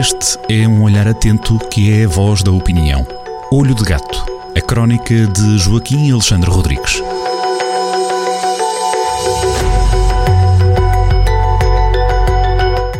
Este é um olhar atento que é a voz da opinião. Olho de Gato, a crónica de Joaquim Alexandre Rodrigues.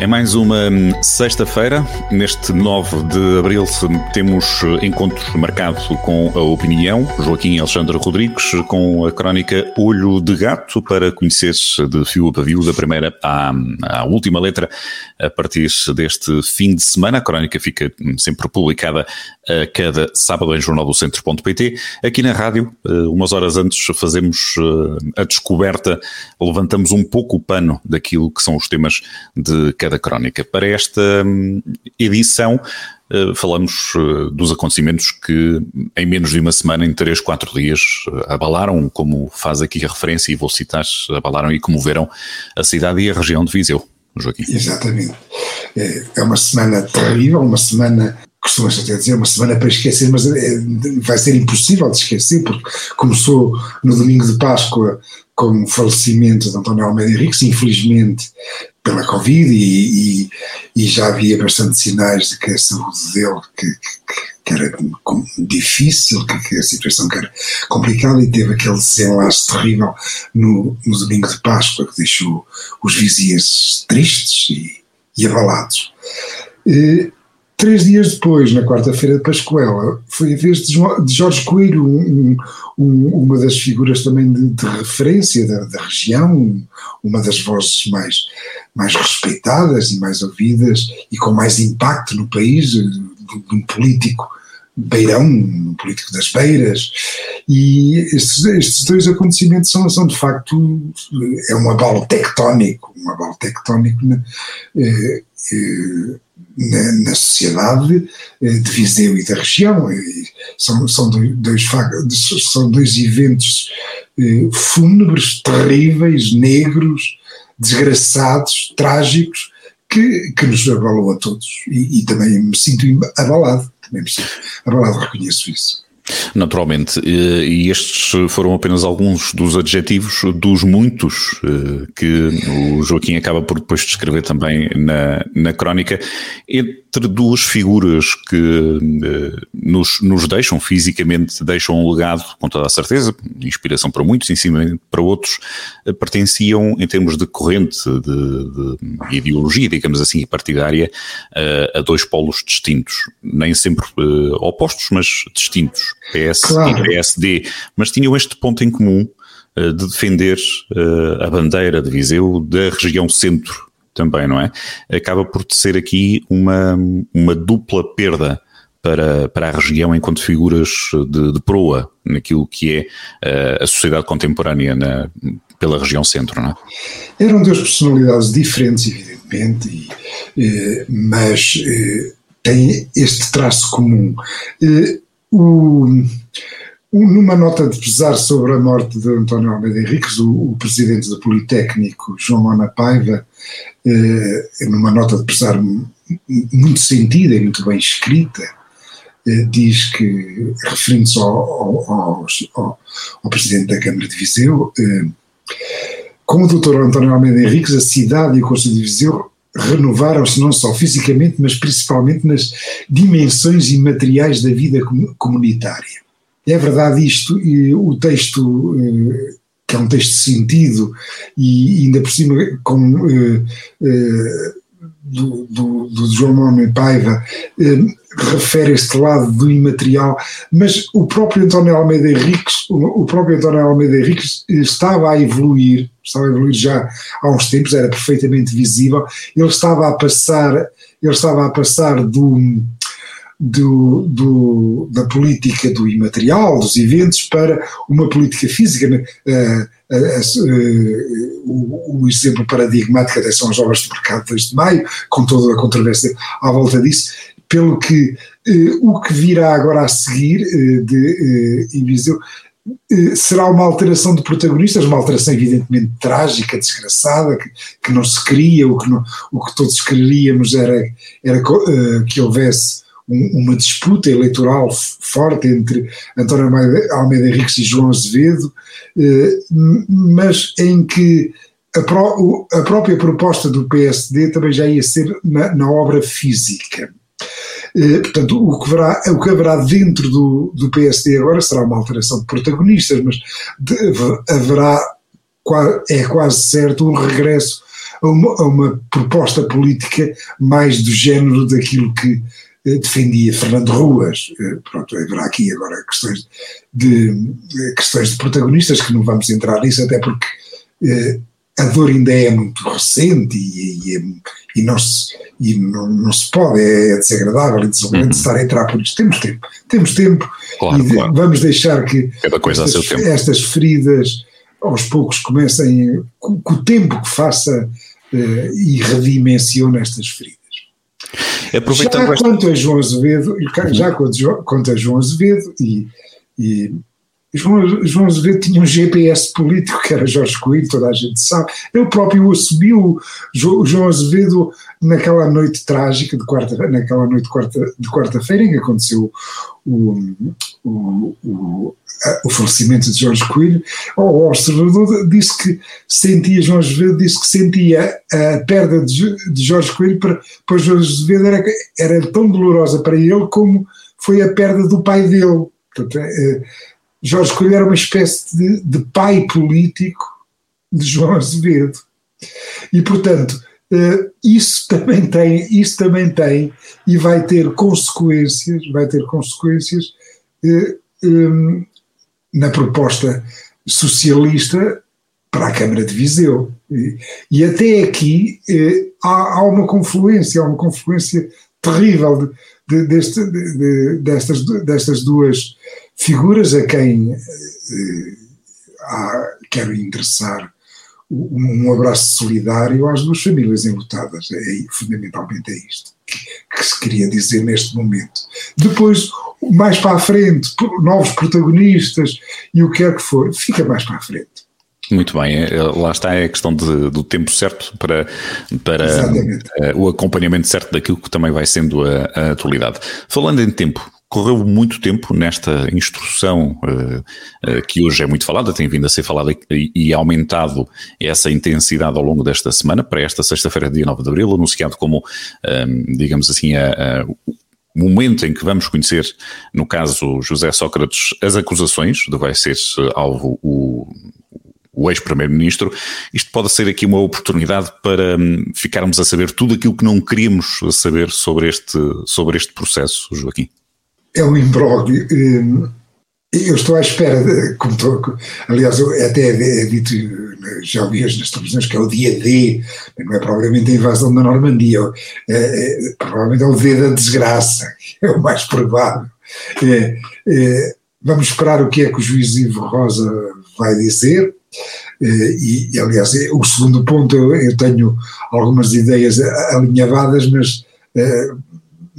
É mais uma hum, sexta-feira. Neste 9 de abril temos eh, encontros marcados com a opinião. Joaquim Alexandre Rodrigues com a crónica Olho de Gato para conhecer de fio a pavio da primeira à, à última letra a partir deste fim de semana. A crónica fica hum, sempre publicada a cada sábado em jornaldocentro.pt. Aqui na rádio, eh, umas horas antes, fazemos eh, a descoberta, levantamos um pouco o pano daquilo que são os temas de cada da crónica. Para esta hum, edição, eh, falamos eh, dos acontecimentos que em menos de uma semana, em três, quatro dias, eh, abalaram, como faz aqui a referência, e vou citar, abalaram e comoveram a cidade e a região de Viseu. Joaquim. Exatamente. É uma semana terrível, uma semana costumas até dizer uma semana para esquecer, mas vai ser impossível de esquecer, porque começou no domingo de Páscoa com o falecimento de António Almeida Henriques, infelizmente pela Covid, e, e, e, já havia bastante sinais de que a saúde dele que, que, era difícil, que, que, a situação que era complicada, e teve aquele desenlace terrível no, no domingo de Páscoa que deixou os vizinhos tristes e, e abalados. E, Três dias depois, na quarta-feira de Pascoela, foi a vez de Jorge Coelho, um, um, uma das figuras também de, de referência da, da, região, uma das vozes mais, mais respeitadas e mais ouvidas e com mais impacto no país, de, de um político beirão, um político das beiras, e estes, estes, dois acontecimentos são, são de facto, é um abalo tectónico, um abalo tectónico na, eh, eh, na, na, sociedade eh, de Viseu e da região. E são, são, dois, são dois eventos eh, fúnebres, terríveis, negros, desgraçados, trágicos, que, que nos abalou a todos. E, e também me sinto abalado, também me sinto abalado, reconheço isso. Naturalmente, e estes foram apenas alguns dos adjetivos dos muitos eh, que o Joaquim acaba por depois descrever também na, na crónica, entre duas figuras que eh, nos, nos deixam fisicamente, deixam um legado, com toda a certeza, inspiração para muitos, ensinamento para outros, eh, pertenciam em termos de corrente, de, de ideologia, digamos assim, partidária, a dois polos distintos, nem sempre opostos, mas distintos. PS claro. e PSD, mas tinham este ponto em comum uh, de defender uh, a bandeira de Viseu da região centro também, não é? Acaba por ser aqui uma, uma dupla perda para, para a região enquanto figuras de, de proa naquilo que é uh, a sociedade contemporânea na, pela região centro, não é? Eram duas personalidades diferentes, evidentemente, e, mas têm este traço comum. O, numa nota de pesar sobre a morte de António Almeida Henriques, o, o presidente do Politécnico, João Mona Paiva, eh, numa nota de pesar muito sentida e muito bem escrita, eh, diz que, referindo-se ao, ao, ao, ao, presidente da Câmara de Viseu, eh, com o doutor António Almeida Henriques, a cidade e o Conselho de Viseu renovaram-se não só fisicamente, mas principalmente nas dimensões imateriais da vida comunitária. É verdade isto, e o texto, eh, que é um texto sentido, e ainda por cima com eh, eh, do, do, do João Manuel Paiva eh, refere este lado do imaterial, mas o próprio António Almeida Henriques, o, próprio António Almeida Henriques estava a evoluir, estava a evoluir já há uns tempos, era perfeitamente visível, ele estava a passar, ele estava a passar do, do, do, da política do imaterial, dos eventos, para uma política física. Uh, uh, o, o, exemplo paradigmático até são as obras de mercado 2 de maio, com toda a controvérsia à volta disso, pelo que o que virá agora a seguir de em Viseu será uma alteração de protagonistas, uma alteração evidentemente trágica, desgraçada, que, que não se queria, o que, não, o que todos queríamos era, era uh, que houvesse uma disputa eleitoral forte entre António Almeida, Henriques e João Azevedo, eh, mas em que a, pró, a, própria proposta do PSD também já ia ser na, na obra física. Eh, portanto, o que, haverá, o que haverá dentro do, do PSD agora será uma alteração de protagonistas, mas haverá, é quase certo, um regresso a uma, a uma, proposta política mais do género daquilo que defendia Fernando Ruas. Eh, pronto, haverá aqui agora questões de, questões de protagonistas que não vamos entrar nisso, até porque a dor ainda é muito recente e, e, e, não, se, e não, não, se pode, é, desagradável e desolante uhum. estar a entrar por isto. Temos tempo, temos tempo claro, e claro. vamos deixar que estas, estas, feridas aos poucos comecem, com, com o tempo que faça e redimensione estas feridas. Aproveitando já quanto a João Azevedo, já quanto, a João Azevedo e, e João, Azevedo tinha um GPS político que era Jorge Coelho, toda a gente sabe. Ele próprio assumiu João Azevedo naquela noite trágica de quarta, naquela noite de quarta, de quarta-feira em que aconteceu o, o, o, o falecimento de Jorge Coelho. O observador disse que sentia, João Azevedo disse que sentia a perda de, de Jorge Coelho para João Azevedo era, era tão dolorosa para ele como foi a perda do pai dele. Portanto, é, Jorge Coelho era uma espécie de, de pai político de João Azevedo. E, portanto, Uh, isso também tem, isso também tem e vai ter consequências, vai ter consequências uh, um, na proposta socialista para a Câmara de Viseu. E, e até aqui uh, há, há, uma confluência, há uma confluência terrível de, de, deste, de, destas, destas duas figuras a quem eh, quero endereçar um abraço solidário às duas famílias enlutadas. É, fundamentalmente é isto que, se queria dizer neste momento. Depois, mais para a frente, novos protagonistas e o que quer que for, fica mais para a frente. Muito bem, é, é, lá está a questão de, do tempo certo para, para uh, o acompanhamento certo daquilo que também vai sendo a, a atualidade. Falando em tempo, correu muito tempo nesta instrução uh, uh, que hoje é muito falada, tem vindo a ser falada e, e, aumentado essa intensidade ao longo desta semana, para esta sexta-feira, dia 9 de abril, anunciado como, um, ehm, digamos assim, a, a momento em que vamos conhecer, no caso José Sócrates, as acusações de vai ser alvo o, o ex-primeiro-ministro, isto pode ser aqui uma oportunidade para um, ficarmos a saber tudo aquilo que não queríamos saber sobre este, sobre este processo, Joaquim é um imbróglio. Hum, eu estou à espera, de, como estou, aliás, até é, é dito, já ouvi nas televisões, que é o dia D, não é provavelmente a invasão da Normandia, é, é, provavelmente é o D da desgraça, é o mais provável. É, é, vamos esperar o que é que o juiz Ivo Rosa vai dizer. É, e, aliás, o segundo ponto, eu, eu tenho algumas ideias alinhavadas, mas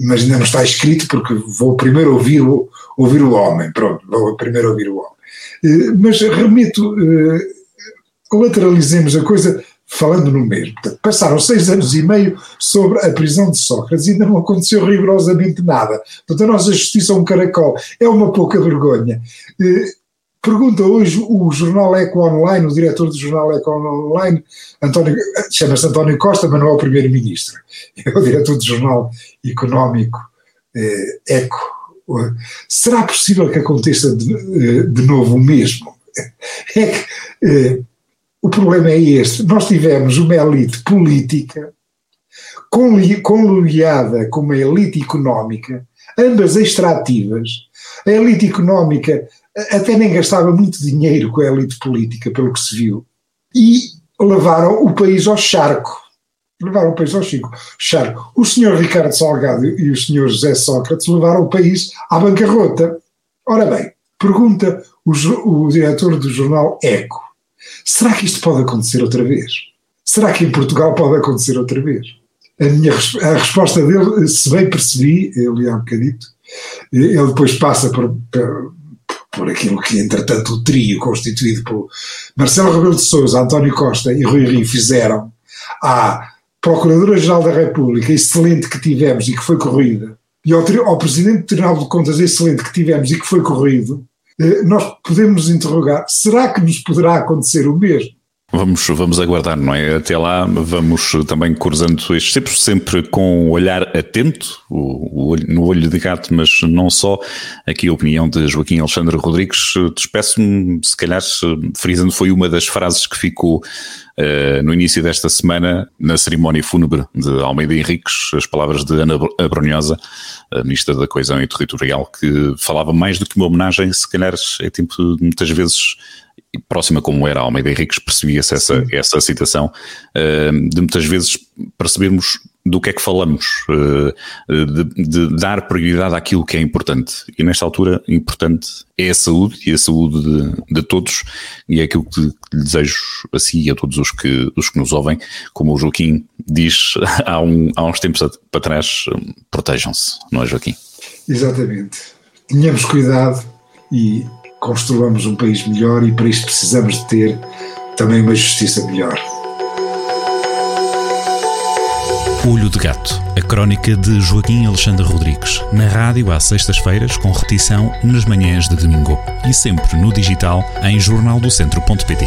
mas ainda não está escrito porque vou primeiro ouvir o, ouvir o homem, pronto, vou primeiro ouvir o homem. Eh, mas remito, eh, lateralizemos a coisa falando no mesmo. Passaram seis anos e meio sobre a prisão de Sócrates e ainda não aconteceu rigorosamente nada. Portanto, a nossa justiça é um caracol, é uma pouca vergonha. Pergunta hoje o jornal Eco Online, o diretor do jornal Eco Online, chama-se António Costa, mas não é o primeiro-ministro, é o diretor do jornal económico eh, Eco. Será possível que aconteça de, eh, de novo o mesmo? É que eh, o problema é este: nós tivemos uma elite política conluiada com uma elite económica, ambas extrativas. A elite económica até nem gastava muito dinheiro com a elite política, pelo que se viu, e levaram o país ao charco. Levaram o país ao chico. charco. O senhor Ricardo Salgado e o senhor José Sócrates levaram o país à bancarrota. Ora bem, pergunta o, o diretor do jornal Eco: será que isto pode acontecer outra vez? Será que em Portugal pode acontecer outra vez? A, minha, a resposta dele, se bem percebi, eu li há um bocadito, ele depois passa por, por por aquilo que, entretanto, o trio constituído por Marcelo Rebelo de Sousa, António Costa e Rui Rio fizeram à Procuradora-Geral da República, excelente que tivemos e que foi corrida, e ao, ao Presidente do Tribunal de Contas, excelente que tivemos e que foi corrido, eh, nós podemos nos interrogar: será que nos poderá acontecer o mesmo? Vamos, vamos aguardar, não é? Até lá vamos também cruzando estes tempos, sempre com o olhar atento, o, o olho, no olho de gato, mas não só. Aqui a opinião de Joaquim Alexandre Rodrigues. Despeço-me, se calhar, frisando, foi uma das frases que ficou Uh, no início desta semana, na cerimónia fúnebre de Almeida Henriques, as palavras de Ana Abronhosa, a Ministra da Coesão e Territorial, que falava mais do que uma homenagem, se calhar é tempo muitas vezes próxima como era Almeida Henriques, percebia-se essa, essa citação, uh, de muitas vezes percebermos do que é que falamos, uh, de, de, dar prioridade àquilo que é importante. E nesta altura, importante é a saúde e a saúde de, de todos, e é aquilo que lhe desejo a si e a todos os que, os que nos ouvem. Como o Joaquim diz há, um, há uns tempos para trás, protejam-se, não é, Joaquim? Exatamente. Tenhamos cuidado e construamos um país melhor e para isso precisamos de ter também uma justiça melhor. Olho de Gato, a crónica de Joaquim Alexandre Rodrigues, na rádio às sextas-feiras com repetição nas manhãs de domingo e sempre no digital em jornaldocentro.pt.